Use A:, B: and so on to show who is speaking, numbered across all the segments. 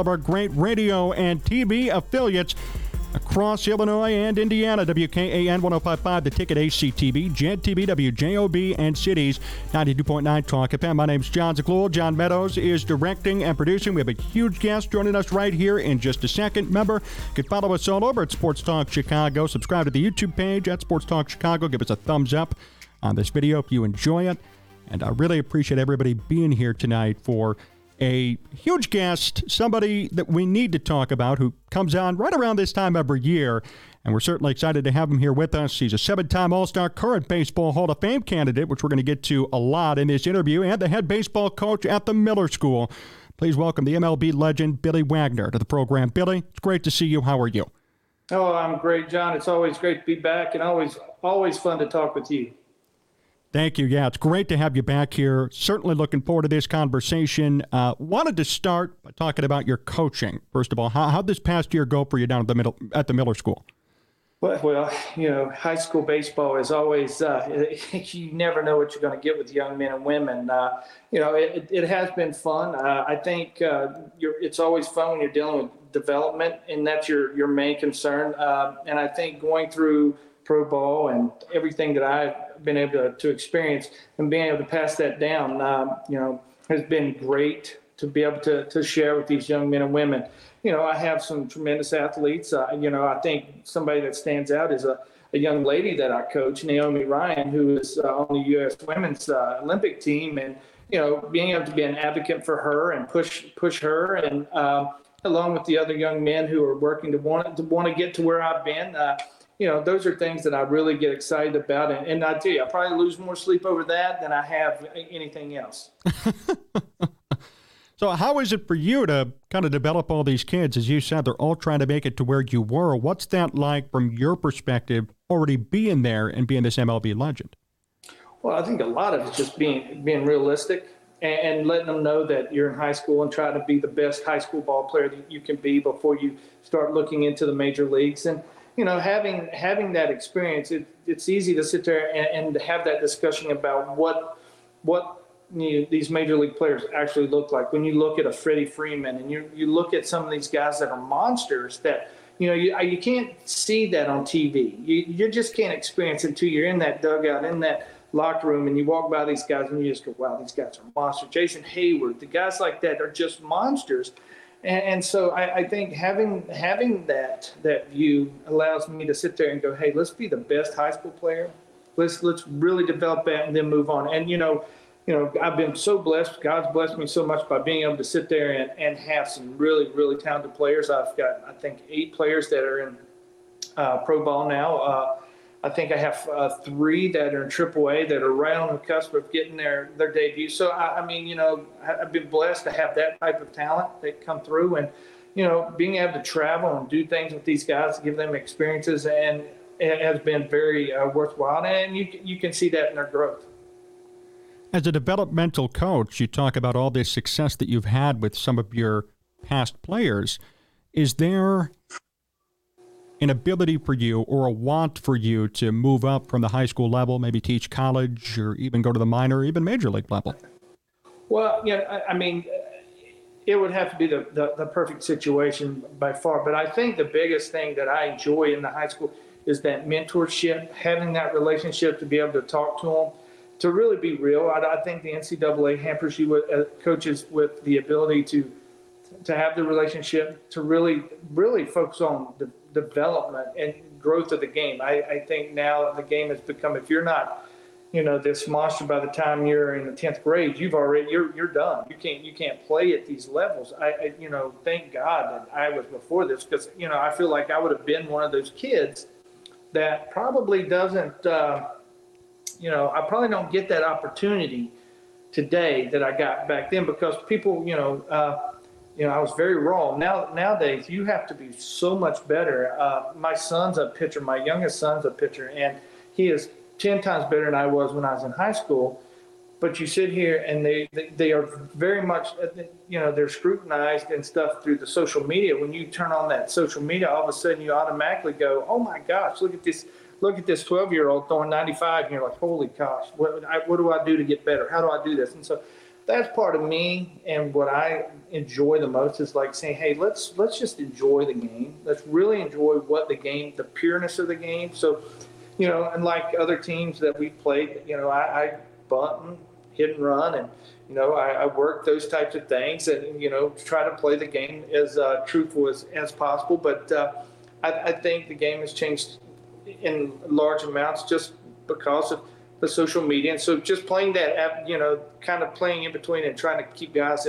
A: of our great radio and TV affiliates across Illinois and Indiana. WKAN 1055, The Ticket, ACTV, Jet TV, WJOB, and Cities 92.9 Talk FM. My name's Jon Zaghloul. John Meadows is directing and producing. We have a huge guest joining us right here in just a second. Remember, you can follow us all over at Sports Talk Chicago. Subscribe to the YouTube page at Sports Talk Chicago. Give us a thumbs up on this video if you enjoy it. And I really appreciate everybody being here tonight for a huge guest, somebody that we need to talk about who comes on right around this time every year. And we're certainly excited to have him here with us. He's a seven time All Star, current Baseball Hall of Fame candidate, which we're going to get to a lot in this interview, and the head baseball coach at the Miller School. Please welcome the MLB legend, Billy Wagner, to the program. Billy, it's great to see you. How are you?
B: Oh, I'm great, John. It's always great to be back, and always always fun to talk with you.
A: Thank you. Yeah, it's great to have you back here. Certainly looking forward to this conversation. Uh, wanted to start by talking about your coaching. First of all, how how'd this past year go for you down at the middle at the Miller School?
B: Well, well, you know, high school baseball is always uh, you never know what you're going to get with young men and women. Uh, you know, it, it has been fun. Uh, I think uh, it's always fun when you're dealing with development, and that's your your main concern. Uh, and I think going through pro ball and everything that I've been able to, to experience and being able to pass that down, um, you know, has been great to be able to, to share with these young men and women. You know, I have some tremendous athletes. Uh, you know, I think somebody that stands out is a, a young lady that I coach, Naomi Ryan, who is uh, on the U.S. Women's uh, Olympic team, and you know, being able to be an advocate for her and push push her, and um, along with the other young men who are working to want to want to get to where I've been. Uh, you know, those are things that I really get excited about, and, and I tell you, I probably lose more sleep over that than I have anything else.
A: So, how is it for you to kind of develop all these kids? As you said, they're all trying to make it to where you were. What's that like from your perspective, already being there and being this MLB legend?
B: Well, I think a lot of it's just being being realistic and, and letting them know that you're in high school and trying to be the best high school ball player that you can be before you start looking into the major leagues. And you know, having having that experience, it, it's easy to sit there and, and have that discussion about what what you these major league players actually look like. When you look at a Freddie Freeman and you you look at some of these guys that are monsters that you know you, uh, you can't see that on TV. You you just can't experience it until you're in that dugout in that locker room and you walk by these guys and you just go, wow, these guys are monsters. Jason Heyward, the guys like that are just monsters. And, and so I, I think having having that that view allows me to sit there and go, hey, let's be the best high school player. Let's let's really develop that and then move on. And you know, you know, I've been so blessed. God's blessed me so much by being able to sit there and, and have some really, really talented players. I've got, I think, eight players that are in uh, pro ball now. Uh, I think I have uh, three that are in AAA that are right on the cusp of getting their, their debut. So, I, I mean, you know, I've been blessed to have that type of talent that come through and, you know, being able to travel and do things with these guys, give them experiences, and it has been very uh, worthwhile. And you, you can see that in their growth.
A: As a developmental coach, you talk about all this success that you've had with some of your past players. Is there an ability for you or a want for you to move up from the high school level, maybe teach college or even go to the minor or even major league level?
B: Well, yeah, I, I mean, it would have to be the, the, the perfect situation by far. But I think the biggest thing that I enjoy in the high school is that mentorship, having that relationship to be able to talk to them, to really be real. I, I think the NCAA hampers you with uh, coaches with the ability to to have the relationship, to really really focus on the development and growth of the game. I, I think now the game has become if you're not you know this monster by the time you're in the 10th grade you've already you're you're done you can't you can't play at these levels I, I you know thank god that i was before this because you know i feel like i would have been one of those kids that probably doesn't uh, you know i probably don't get that opportunity today that i got back then because people you know uh, you know i was very raw now nowadays you have to be so much better uh, my son's a pitcher my youngest son's a pitcher and he is 10 times better than I was when I was in high school. But you sit here and they, they, they are very much, you know, they're scrutinized and stuff through the social media. When you turn on that social media, all of a sudden you automatically go, oh my gosh, look at this, look at this 12 year old throwing 95. And you're like, holy gosh, what, I, what do I do to get better? How do I do this? And so that's part of me and what I enjoy the most is like saying, hey, let's let's just enjoy the game. Let's really enjoy what the game, the pureness of the game. So you know, unlike other teams that we played, you know, I, I bunt and hit and run, and you know, I, I work those types of things, and you know, try to play the game as uh, truthful as, as possible. But uh, I, I think the game has changed in large amounts just because of the social media, and so just playing that, you know, kind of playing in between and trying to keep guys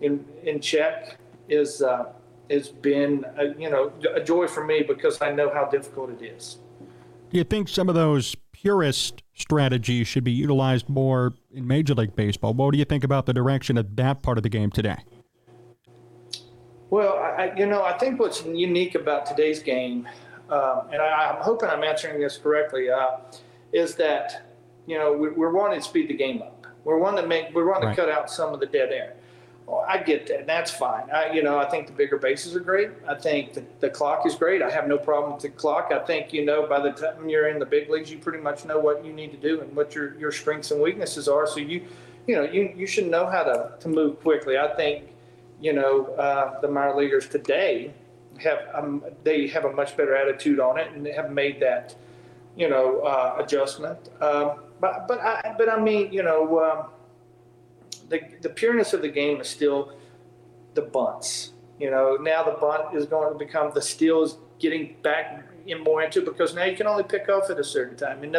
B: in in check is uh, has been a, you know a joy for me because I know how difficult it is.
A: Do you think some of those purist strategies should be utilized more in Major League Baseball? What do you think about the direction of that part of the game today?
B: Well, I, you know, I think what's unique about today's game, um, and I, am hoping I'm answering this correctly, uh, is that you know we, are wanting to speed the game up. We're wanting to make we're wanting right. to cut out some of the dead air. Well, I get that. And that's fine. I, you know, I think the bigger bases are great. I think the, the clock is great. I have no problem with the clock. I think, you know, by the time you're in the big leagues, you pretty much know what you need to do and what your, your strengths and weaknesses are. So you, you know, you, you should know how to, to move quickly. I think, you know, uh, the minor leaguers today have, um, they have a much better attitude on it and have made that, you know, uh, adjustment. Um, but, but I, but I mean, you know, um, the, the pureness of the game is still the bunts. You know, now the bunt is going to become the steal is getting back in more into because now you can only pick off at a certain time. And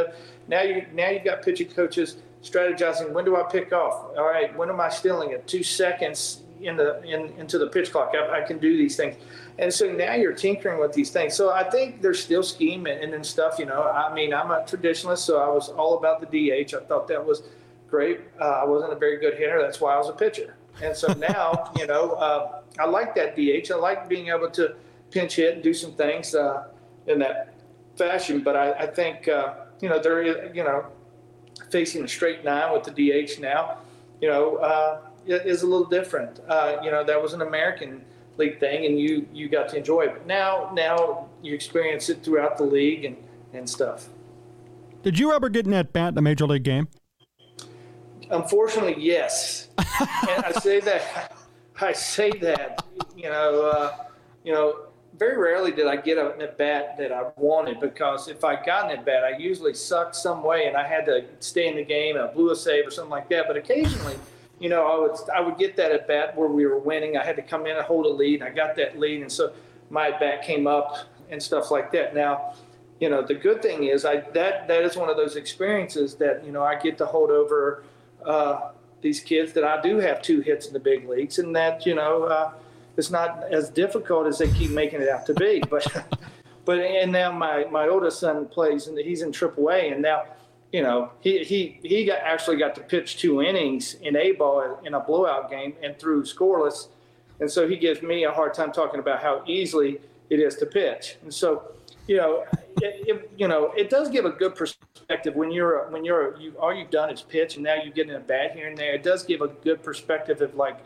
B: now you now you've got pitching coaches strategizing when do I pick off? All right, when am I stealing it? Two seconds in the in, into the pitch clock. I, I, can do these things. And so now you're tinkering with these things. So I think there's still scheme and, and stuff. You know, I mean, I'm a traditionalist, so I was all about the DH. I thought that was great. Uh, I wasn't a very good hitter. That's why I was a pitcher. And so now, you know, uh, I like that DH. I like being able to pinch hit and do some things uh, in that fashion. But I, I think, uh, you know, there is, you know, facing a straight nine with the DH now, you know, uh, is a little different. Uh, you know, that was an American league thing, and you you got to enjoy it. But now, now you experience it throughout the league and and stuff.
A: Did you ever get in that bat in a major league game?
B: Unfortunately, yes. and I say that I say that you know uh, you know very rarely did I get an at bat that I wanted because if I got an at bat, I usually sucked some way and I had to stay in the game and I blew a save or something like that. But occasionally, you know, I would I would get that at bat where we were winning. I had to come in and hold a lead. I got that lead, and so my bat came up and stuff like that. Now, you know, the good thing is I that that is one of those experiences that you know I get to hold over uh, these kids that I do have two hits in the big leagues, and that you know uh, it's not as difficult as they keep making it out to be. But but and now my my oldest son plays and he's in AAA, and now you know he he he got actually got to pitch two innings in a ball in a blowout game and threw scoreless, and so he gives me a hard time talking about how easily it is to pitch, and so you know it, it, you know, it does give a good perspective when you're when you're you all you've done is pitch, and now you get in a bat here and there. It does give a good perspective of like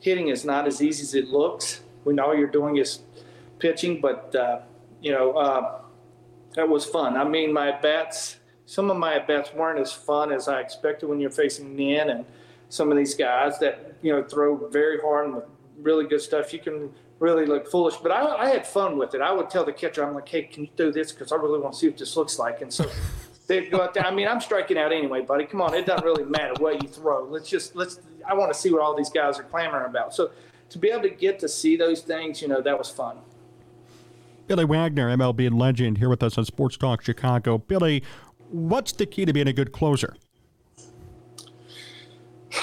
B: hitting is not as easy as it looks when all you're doing is pitching. But uh, you know, uh, that was fun. I mean, my bats, some of my bats weren't as fun as I expected when you're facing Nen and some of these guys that you know throw very hard and with really good stuff. You can really look foolish. But I, I, had fun with it. I would tell the catcher, I'm like, hey, can you do this? Because I really want to see what this looks like. And so they'd go out there. I mean, I'm striking out anyway, buddy. Come on, it doesn't really matter what you throw. Let's just let's. I want to see what all these guys are clamoring about. So to be able to get to see those things, you know, that was fun.
A: Billy Wagner, MLB legend, here with us on Sports Talk Chicago. Billy, What's the key to being a good closer?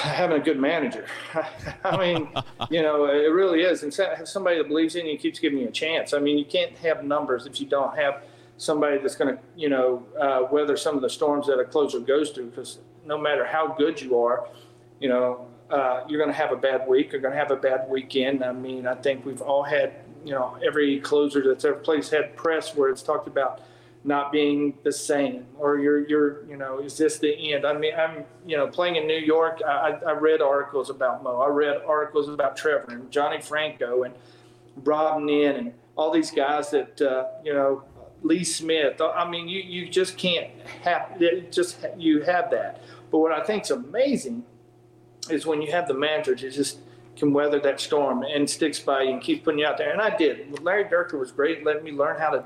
B: having a good manager. I mean, you know, it really is. And have somebody that believes in you keeps giving you a chance. I mean, you can't have numbers if you don't have somebody that's going to, you know, uh, weather some of the storms that a closer goes through. Because no matter how good you are, you know, uh, you're going to have a bad week. You're going to have a bad weekend. I mean, I think we've all had, you know, every closer that's ever played had press where it's talked about – not being the same or you're you're you know is this the end? I mean i'm you know playing in new york i, I read articles about mo. I read articles about trevor and johnny franco and Robb Nen and all these guys that uh, you know lee smith. I mean you, you just can't have just you have that. But what i think is amazing is when you have the manager to just can weather that storm and sticks by you and keeps putting you out there. And i did. Larry dierker was great letting me learn how to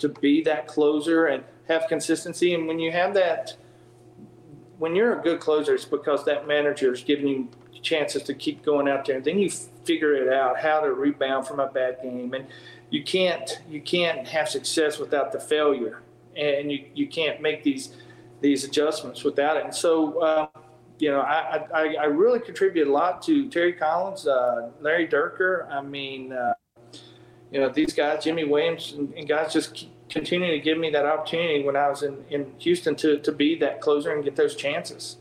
B: to be that closer and have consistency. And when you have that, when you're a good closer, it's because that manager is giving you chances to keep going out there. And then you figure it out how to rebound from a bad game. And you can't you can't have success without the failure, and you, you can't make these these adjustments without it. And so. Uh, you know, I, I, I really contribute a lot to Terry Collins, uh, Larry Dierker. I mean, uh, you know, these guys, Jimy Williams, and, and guys just continuing to give me that opportunity when I was in, in Houston to, to be that closer and get those chances.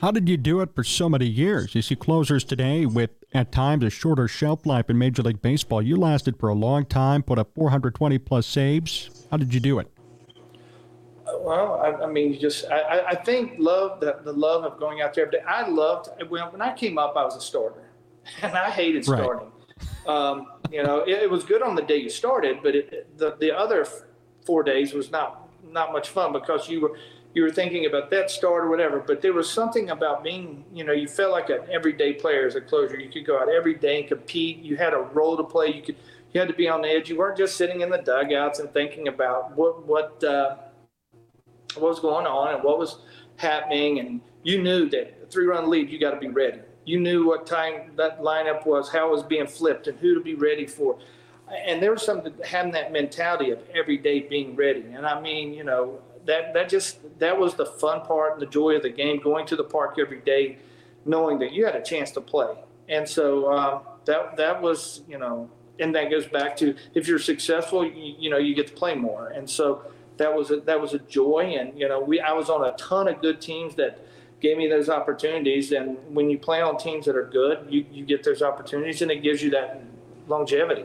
A: How did you do it for so many years? You see closers today with, at times, a shorter shelf life in Major League Baseball. You lasted for a long time, put up 420 plus saves. How did you do it?
B: Well, I, I mean, just I, I think love the, the love of going out there. I loved when, when I came up, I was a starter, and I hated starting. Right. Um, you know, it, it, was good on the day you started, but it, the the other four days was not not much fun because you were you were thinking about that start or whatever. But there was something about being, you know, you felt like an everyday player as a closer. You could go out every day and compete. You had a role to play. You could you had to be on the edge. You weren't just sitting in the dugouts and thinking about what what uh, what was going on and what was happening. And you knew that three run lead, you got to be ready you knew what time that lineup was, how it was being flipped, and who to be ready for. And there was something having that mentality of every day being ready. And I mean, you know, that that just that was the fun part and the joy of the game. Going to the park every day, knowing that you had a chance to play. And so uh, that that was, you know, and that goes back to if you're successful, you, you know, you get to play more. And so that was a, that was a joy. And you know, we I was on a ton of good teams that gave me those opportunities. And when you play on teams that are good, you, you get those opportunities and it gives you that longevity.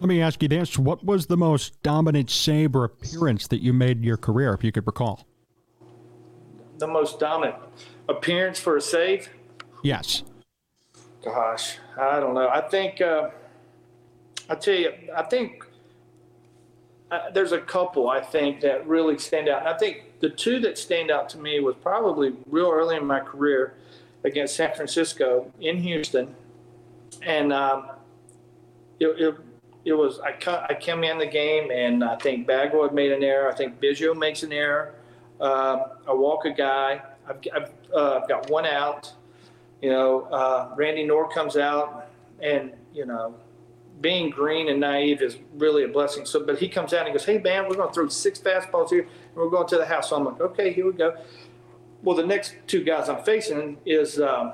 A: Let me ask you this. What was the most dominant save or appearance that you made in your career, if you could recall?
B: The most dominant appearance for a save?
A: Yes.
B: Gosh, I don't know. I think, uh, I tell you, I think uh, there's a couple I think that really stand out. And I think the two that stand out to me was probably real early in my career against San Francisco in Houston, and um, it, it, it was I I came in the game and I think Bagwell made an error. I think Biggio makes an error. Um, I walk a guy. I've, I've, uh, I've got one out. You know, uh, Randy Knorr comes out, and you know being green and naive is really a blessing. So, but he comes out and goes, "Hey, man, we're going to throw six fastballs here, and we're going to the house." So I'm like, "Okay, here we go." Well, the next two guys I'm facing is um,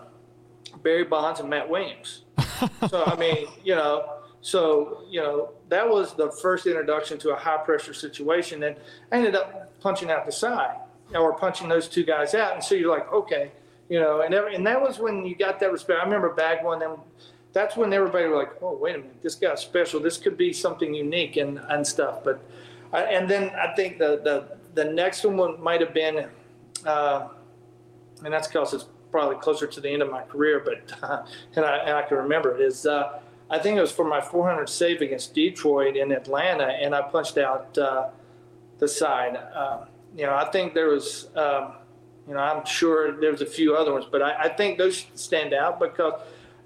B: Barry Bonds and Matt Williams. so I mean, you know, so you know that was the first introduction to a high pressure situation, and I ended up punching out the side or punching those two guys out, and so you're like, okay, you know, and every, and that was when you got that respect. I remember back when them that's when everybody was like, oh, wait a minute, this guy's special. This could be something unique and, and stuff. But and then I think the the, the next one might have been, uh, and that's because it's probably closer to the end of my career, but uh, and, I, and I can remember it is. Uh, I think it was for my 400 save against Detroit in Atlanta, and I punched out uh, the side. Uh, you know, I think there was. Um, you know, I'm sure there's a few other ones, but I, I think those stand out because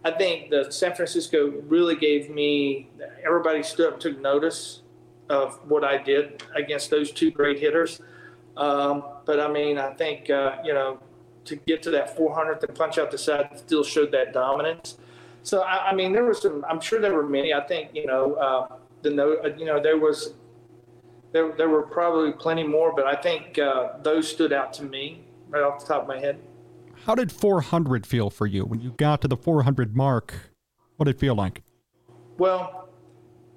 B: I think the San Francisco really gave me everybody stood up took notice of what I did against those two great hitters. Um, but I mean, I think uh, you know to get to that 400th and punch out the side still showed that dominance. So I, I mean, there was some. I'm sure there were many. I think you know uh, the note. Uh, you know, there was there, there were probably plenty more, but I think uh, those stood out to me right off the top of my head.
A: How did 400 feel for you when you got to the 400 mark? What did it feel like?
B: Well,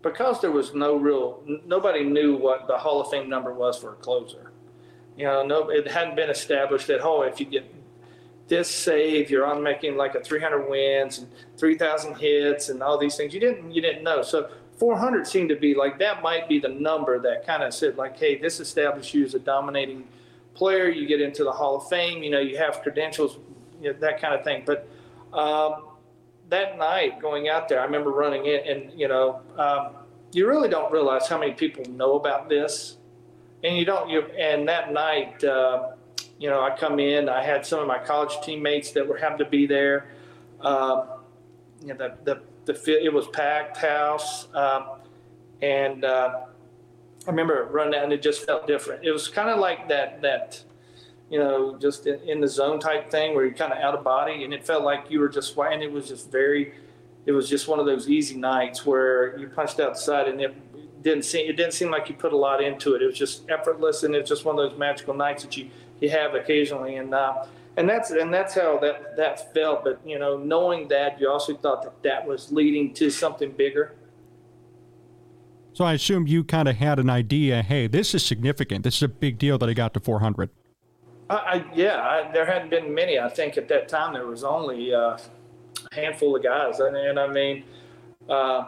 B: because there was no real, nobody knew what the Hall of Fame number was for a closer. You know, no, it hadn't been established that oh, if you get this save, you're on making like a 300 wins and 3,000 hits and all these things. You didn't, you didn't know. So 400 seemed to be like that might be the number that kind of said like, hey, this established you as a dominating player. You get into the Hall of Fame. You know, you have credentials, you know, that kind of thing. But um, that night going out there, I remember running it, and you know, um, you really don't realize how many people know about this, and you don't. You and that night, uh, you know, I come in. I had some of my college teammates that were having to be there. Um, you know, the the the it was packed house, um, and uh, I remember running out, and it just felt different. It was kind of like that that you know, just in, in the zone type thing where you're kind of out of body, and it felt like you were just and it was just very, it was just one of those easy nights where you punched outside and it didn't seem it didn't seem like you put a lot into it. It was just effortless, and it's just one of those magical nights that you you have occasionally, and uh, and that's and that's how that that felt. But you know, knowing that, you also thought that that was leading to something bigger.
A: So I assume you kind of had an idea. Hey, this is significant. This is a big deal that I got to 400.
B: I, I yeah, I, there hadn't been many. I think at that time there was only uh, a handful of guys, and, and I mean, uh,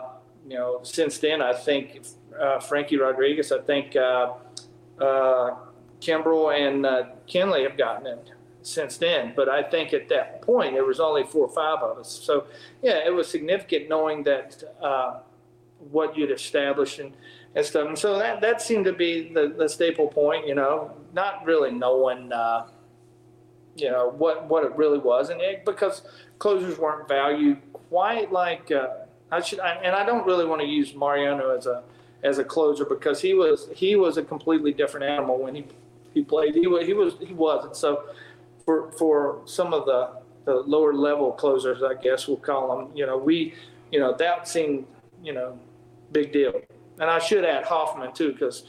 B: you know, since then I think uh, Frankie Rodriguez, I think uh, uh, Kimbrel and uh, Kenley have gotten it since then. But I think at that point there was only four or five of us. So yeah, it was significant knowing that uh, what you'd established and, and stuff. And so that that seemed to be the, the staple point. You know, not really knowing. Uh, you know what what it really was, and it, because closers weren't valued quite like uh, I should, I, and I don't really want to use Mariano as a as a closer because he was he was a completely different animal when he he played. He was he was he wasn't. So for for some of the the lower level closers, I guess we'll call them. You know, we you know that seemed you know big deal. And I should add Hoffman too because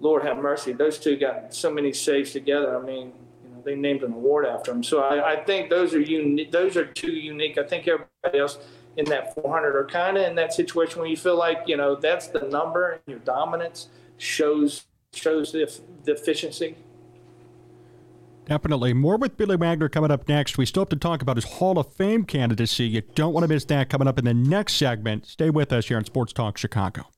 B: Lord have mercy, those two got so many saves together. I mean, you know, they named an award after them. So I, I think those are unique. Those are two unique. I think everybody else in that 400 are kind of in that situation where you feel like you know that's the number and your dominance shows shows the, the efficiency.
A: Definitely. More with Billy Wagner coming up next. We still have to talk about his Hall of Fame candidacy. You don't want to miss that coming up in the next segment. Stay with us here on Sports Talk Chicago.